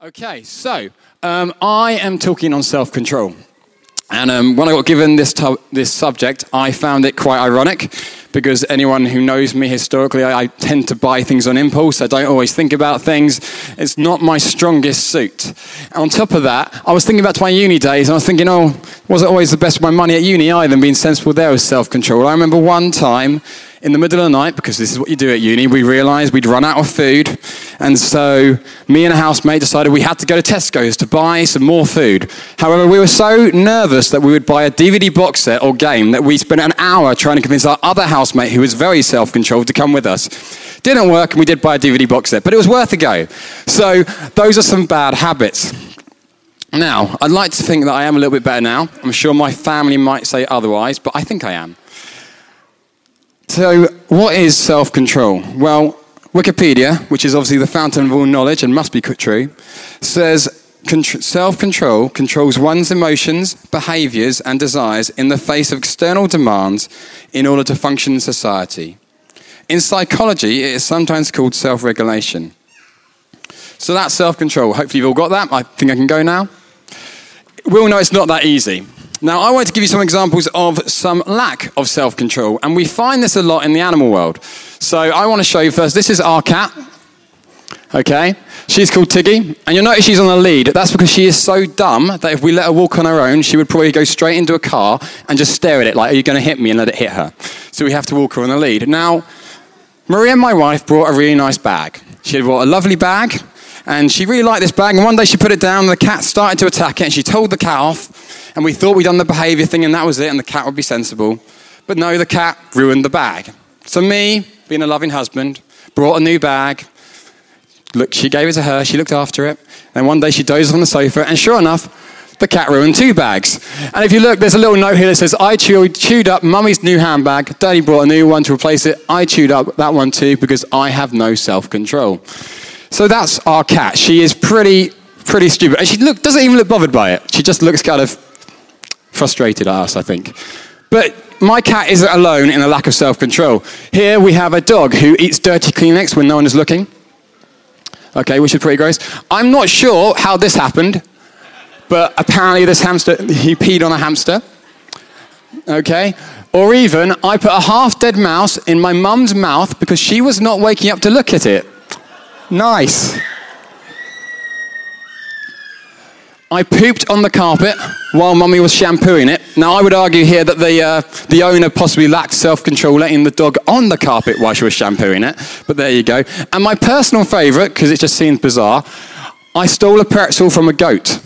Okay, so um, I am talking on self control. And um, when I got given this, tu- this subject, I found it quite ironic because anyone who knows me historically, I, I tend to buy things on impulse. I don't always think about things. It's not my strongest suit. On top of that, I was thinking back to my uni days and I was thinking, oh, wasn't always the best of my money at uni either, and being sensible there was self control. I remember one time in the middle of the night, because this is what you do at uni, we realized we'd run out of food. And so me and a housemate decided we had to go to Tesco's to buy some more food. However, we were so nervous that we would buy a DVD box set or game that we spent an hour trying to convince our other housemate, who was very self controlled, to come with us. Didn't work, and we did buy a DVD box set, but it was worth a go. So those are some bad habits. Now, I'd like to think that I am a little bit better now. I'm sure my family might say otherwise, but I think I am. So, what is self control? Well, Wikipedia, which is obviously the fountain of all knowledge and must be true, says self control controls one's emotions, behaviors, and desires in the face of external demands in order to function in society. In psychology, it is sometimes called self regulation. So that's self control. Hopefully, you've all got that. I think I can go now. We all know it's not that easy. Now, I want to give you some examples of some lack of self control, and we find this a lot in the animal world. So, I want to show you first this is our cat. Okay? She's called Tiggy, and you'll notice she's on the lead. That's because she is so dumb that if we let her walk on her own, she would probably go straight into a car and just stare at it like, Are you going to hit me? and let it hit her. So, we have to walk her on the lead. Now, Maria, my wife, brought a really nice bag. She had brought a lovely bag, and she really liked this bag. And one day she put it down, and the cat started to attack it, and she told the cat off. And we thought we'd done the behavior thing, and that was it, and the cat would be sensible. But no, the cat ruined the bag. So, me, being a loving husband, brought a new bag. Look, she gave it to her, she looked after it. And one day she dozed on the sofa, and sure enough, the cat ruined two bags. And if you look, there's a little note here that says, I chewed, up mummy's new handbag. Daddy brought a new one to replace it. I chewed up that one too because I have no self control. So that's our cat. She is pretty, pretty stupid. And she look, doesn't even look bothered by it. She just looks kind of frustrated at us, I think. But my cat isn't alone in a lack of self control. Here we have a dog who eats dirty Kleenex when no one is looking. Okay, which is pretty gross. I'm not sure how this happened, but apparently this hamster, he peed on a hamster. Okay? Or even, I put a half dead mouse in my mum's mouth because she was not waking up to look at it. Nice. I pooped on the carpet while mummy was shampooing it. Now, I would argue here that the, uh, the owner possibly lacked self control letting the dog on the carpet while she was shampooing it. But there you go. And my personal favourite, because it just seems bizarre, I stole a pretzel from a goat.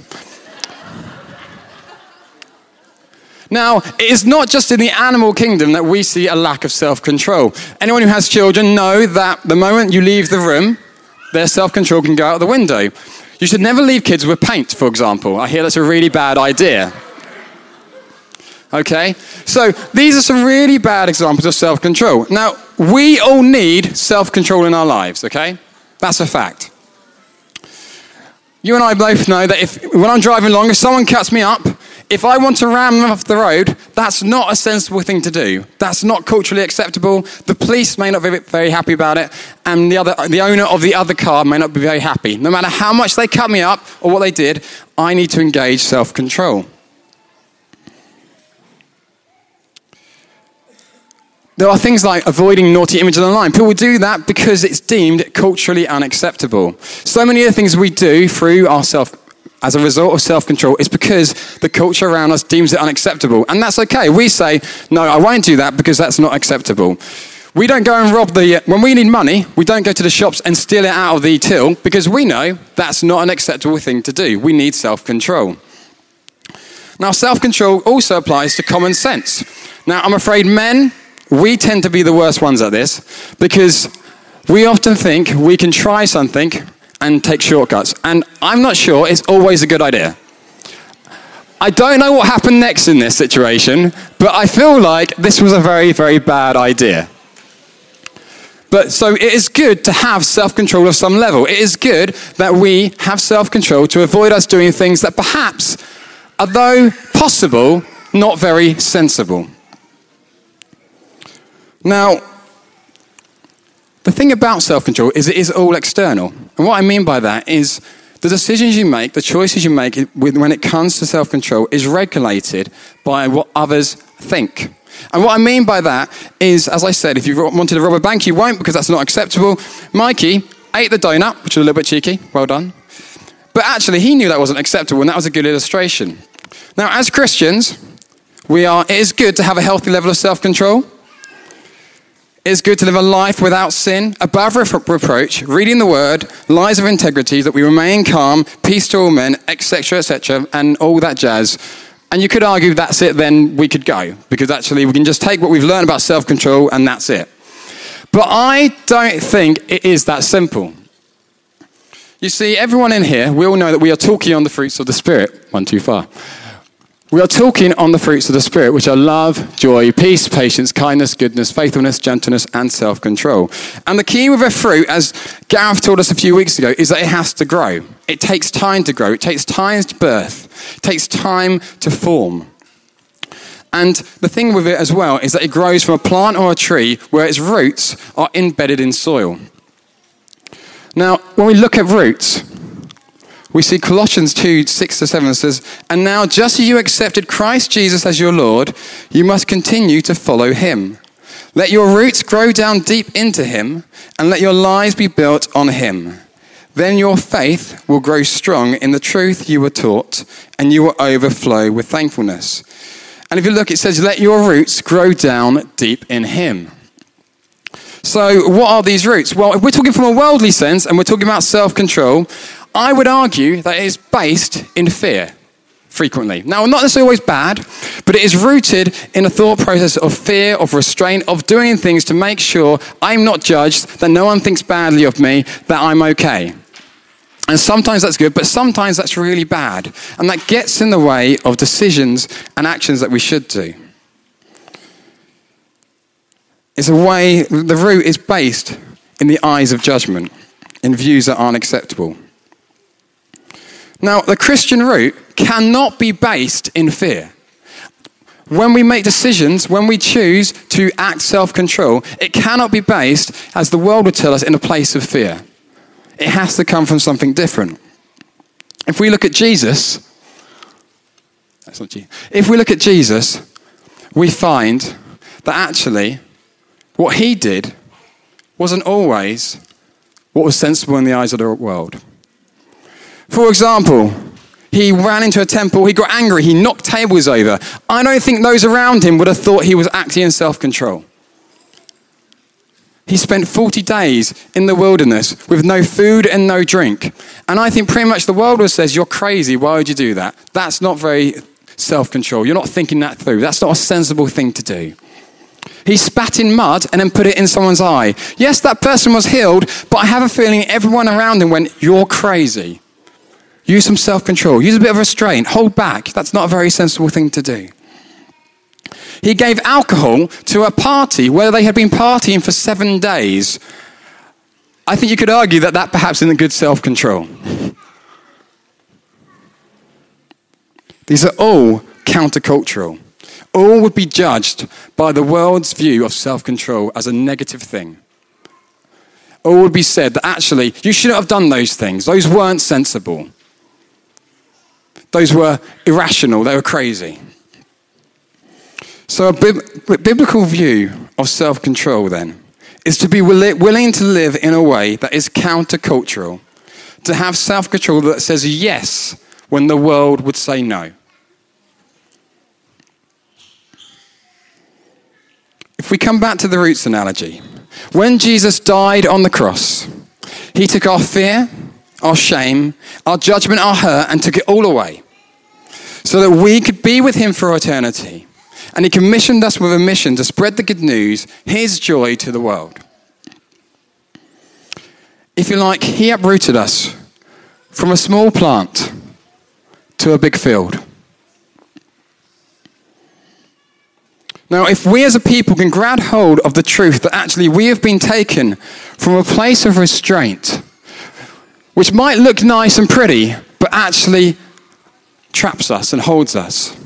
Now, it is not just in the animal kingdom that we see a lack of self control. Anyone who has children know that the moment you leave the room, their self control can go out the window. You should never leave kids with paint, for example. I hear that's a really bad idea. Okay? So these are some really bad examples of self control. Now, we all need self control in our lives, okay? That's a fact. You and I both know that if, when I'm driving along, if someone cuts me up, if I want to ram them off the road, that's not a sensible thing to do. That's not culturally acceptable. The police may not be very happy about it, and the, other, the owner of the other car may not be very happy. No matter how much they cut me up or what they did, I need to engage self control. There are things like avoiding naughty images online. People do that because it's deemed culturally unacceptable. So many of the things we do through our self as a result of self control is because the culture around us deems it unacceptable. And that's okay. We say, no, I won't do that because that's not acceptable. We don't go and rob the, when we need money, we don't go to the shops and steal it out of the till because we know that's not an acceptable thing to do. We need self control. Now, self control also applies to common sense. Now, I'm afraid men, we tend to be the worst ones at this because we often think we can try something and take shortcuts. And I'm not sure it's always a good idea. I don't know what happened next in this situation, but I feel like this was a very, very bad idea. But so it is good to have self control of some level. It is good that we have self control to avoid us doing things that perhaps, although possible, not very sensible. Now, the thing about self control is it is all external. And what I mean by that is the decisions you make, the choices you make when it comes to self control is regulated by what others think. And what I mean by that is, as I said, if you wanted to rob a bank, you won't because that's not acceptable. Mikey ate the donut, which was a little bit cheeky. Well done. But actually, he knew that wasn't acceptable, and that was a good illustration. Now, as Christians, we are, it is good to have a healthy level of self control. It is good to live a life without sin, above reproach, reading the word, lives of integrity, that we remain calm, peace to all men, etc., etc., and all that jazz. And you could argue that's it, then we could go, because actually we can just take what we've learned about self control and that's it. But I don't think it is that simple. You see, everyone in here, we all know that we are talking on the fruits of the Spirit. One too far. We are talking on the fruits of the Spirit, which are love, joy, peace, patience, kindness, goodness, faithfulness, gentleness, and self control. And the key with a fruit, as Gareth told us a few weeks ago, is that it has to grow. It takes time to grow, it takes time to birth, it takes time to form. And the thing with it as well is that it grows from a plant or a tree where its roots are embedded in soil. Now, when we look at roots, we see Colossians 2 6 to 7 says, And now, just as you accepted Christ Jesus as your Lord, you must continue to follow him. Let your roots grow down deep into him, and let your lives be built on him. Then your faith will grow strong in the truth you were taught, and you will overflow with thankfulness. And if you look, it says, Let your roots grow down deep in him. So, what are these roots? Well, if we're talking from a worldly sense and we're talking about self control, I would argue that it is based in fear frequently. Now, not necessarily always bad, but it is rooted in a thought process of fear, of restraint, of doing things to make sure I'm not judged, that no one thinks badly of me, that I'm okay. And sometimes that's good, but sometimes that's really bad. And that gets in the way of decisions and actions that we should do. It's a way, the root is based in the eyes of judgment, in views that aren't acceptable. Now, the Christian root cannot be based in fear. When we make decisions, when we choose to act self control, it cannot be based, as the world would tell us, in a place of fear. It has to come from something different. If we look at Jesus, that's not Jesus. If we look at Jesus, we find that actually what he did wasn't always what was sensible in the eyes of the world. For example, he ran into a temple, he got angry, he knocked tables over. I don't think those around him would have thought he was acting in self control. He spent 40 days in the wilderness with no food and no drink. And I think pretty much the world says, You're crazy, why would you do that? That's not very self control. You're not thinking that through. That's not a sensible thing to do. He spat in mud and then put it in someone's eye. Yes, that person was healed, but I have a feeling everyone around him went, You're crazy. Use some self control. Use a bit of restraint. Hold back. That's not a very sensible thing to do. He gave alcohol to a party where they had been partying for seven days. I think you could argue that that perhaps isn't good self control. These are all countercultural. All would be judged by the world's view of self control as a negative thing. All would be said that actually you shouldn't have done those things, those weren't sensible. Those were irrational, they were crazy. So, a biblical view of self control then is to be willing to live in a way that is countercultural, to have self control that says yes when the world would say no. If we come back to the roots analogy, when Jesus died on the cross, he took our fear, our shame, our judgment, our hurt, and took it all away so that we could be with him for eternity. And he commissioned us with a mission to spread the good news, his joy to the world. If you like, he uprooted us from a small plant to a big field. Now, if we as a people can grab hold of the truth that actually we have been taken from a place of restraint, which might look nice and pretty, but actually traps us and holds us.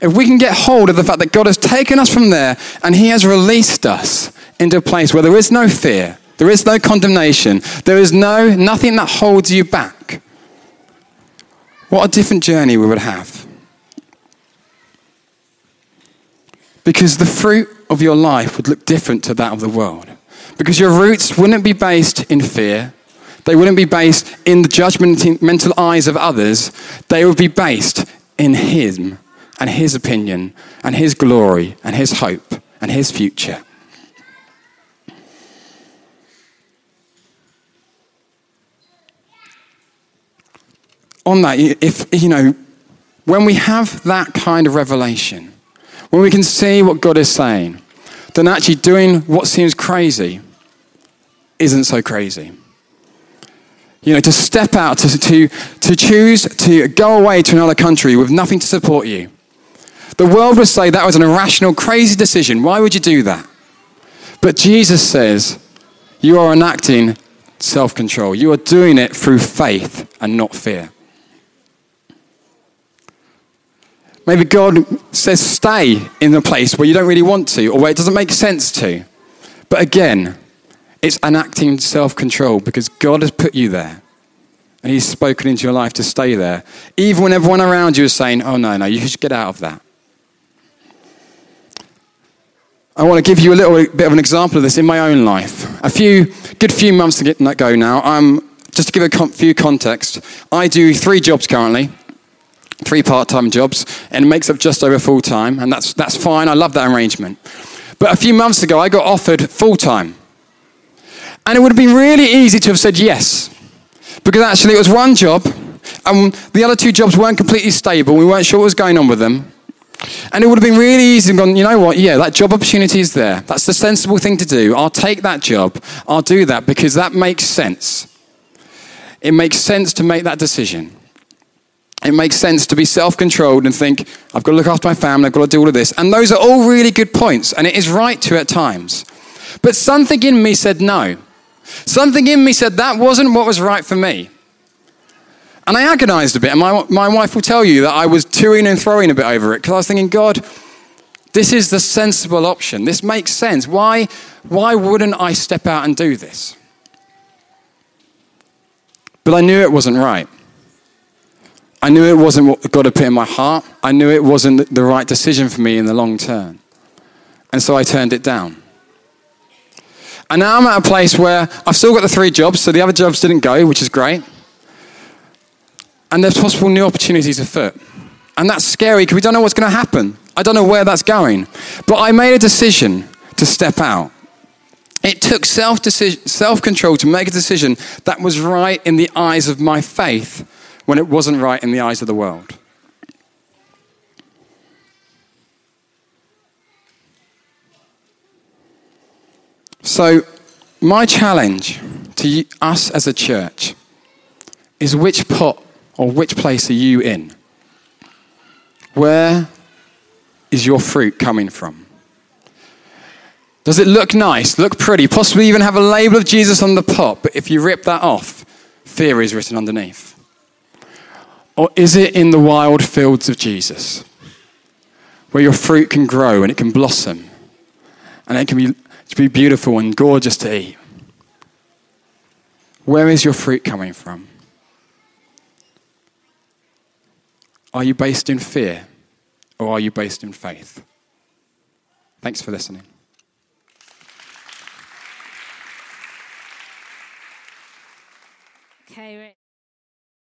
If we can get hold of the fact that God has taken us from there and He has released us into a place where there is no fear, there is no condemnation, there is no nothing that holds you back. what a different journey we would have. Because the fruit of your life would look different to that of the world. Because your roots wouldn't be based in fear, they wouldn't be based in the judgmental eyes of others, they would be based in Him and His opinion and His glory and His hope and His future. On that, if, you know, when we have that kind of revelation, when we can see what God is saying, then actually doing what seems crazy isn't so crazy. You know, to step out, to, to, to choose to go away to another country with nothing to support you. The world would say that was an irrational, crazy decision. Why would you do that? But Jesus says, you are enacting self control. You are doing it through faith and not fear. Maybe God says stay in a place where you don't really want to or where it doesn't make sense to. But again, it's enacting self control because God has put you there. And He's spoken into your life to stay there. Even when everyone around you is saying, oh, no, no, you should get out of that. I want to give you a little bit of an example of this in my own life. A few, good few months to get go now. Um, just to give a few context, I do three jobs currently three part-time jobs and it makes up just over full-time and that's, that's fine i love that arrangement but a few months ago i got offered full-time and it would have been really easy to have said yes because actually it was one job and the other two jobs weren't completely stable we weren't sure what was going on with them and it would have been really easy and gone, you know what, yeah, that job opportunity is there. That's the sensible thing to do. I'll take that job. I'll do that because that makes sense. It makes sense to make that decision it makes sense to be self controlled and think, I've got to look after my family, I've got to do all of this. And those are all really good points, and it is right to at times. But something in me said no. Something in me said that wasn't what was right for me. And I agonized a bit, and my, my wife will tell you that I was toing and throwing a bit over it because I was thinking, God, this is the sensible option. This makes sense. Why, why wouldn't I step out and do this? But I knew it wasn't right. I knew it wasn't what God had put in my heart. I knew it wasn't the right decision for me in the long term. And so I turned it down. And now I'm at a place where I've still got the three jobs, so the other jobs didn't go, which is great. And there's possible new opportunities afoot. And that's scary because we don't know what's going to happen. I don't know where that's going. But I made a decision to step out. It took self control to make a decision that was right in the eyes of my faith when it wasn't right in the eyes of the world. So, my challenge to us as a church is which pot or which place are you in? Where is your fruit coming from? Does it look nice, look pretty, possibly even have a label of Jesus on the pot, but if you rip that off, fear is written underneath? Or is it in the wild fields of Jesus where your fruit can grow and it can blossom and it can be, be beautiful and gorgeous to eat? Where is your fruit coming from? Are you based in fear or are you based in faith? Thanks for listening. Okay,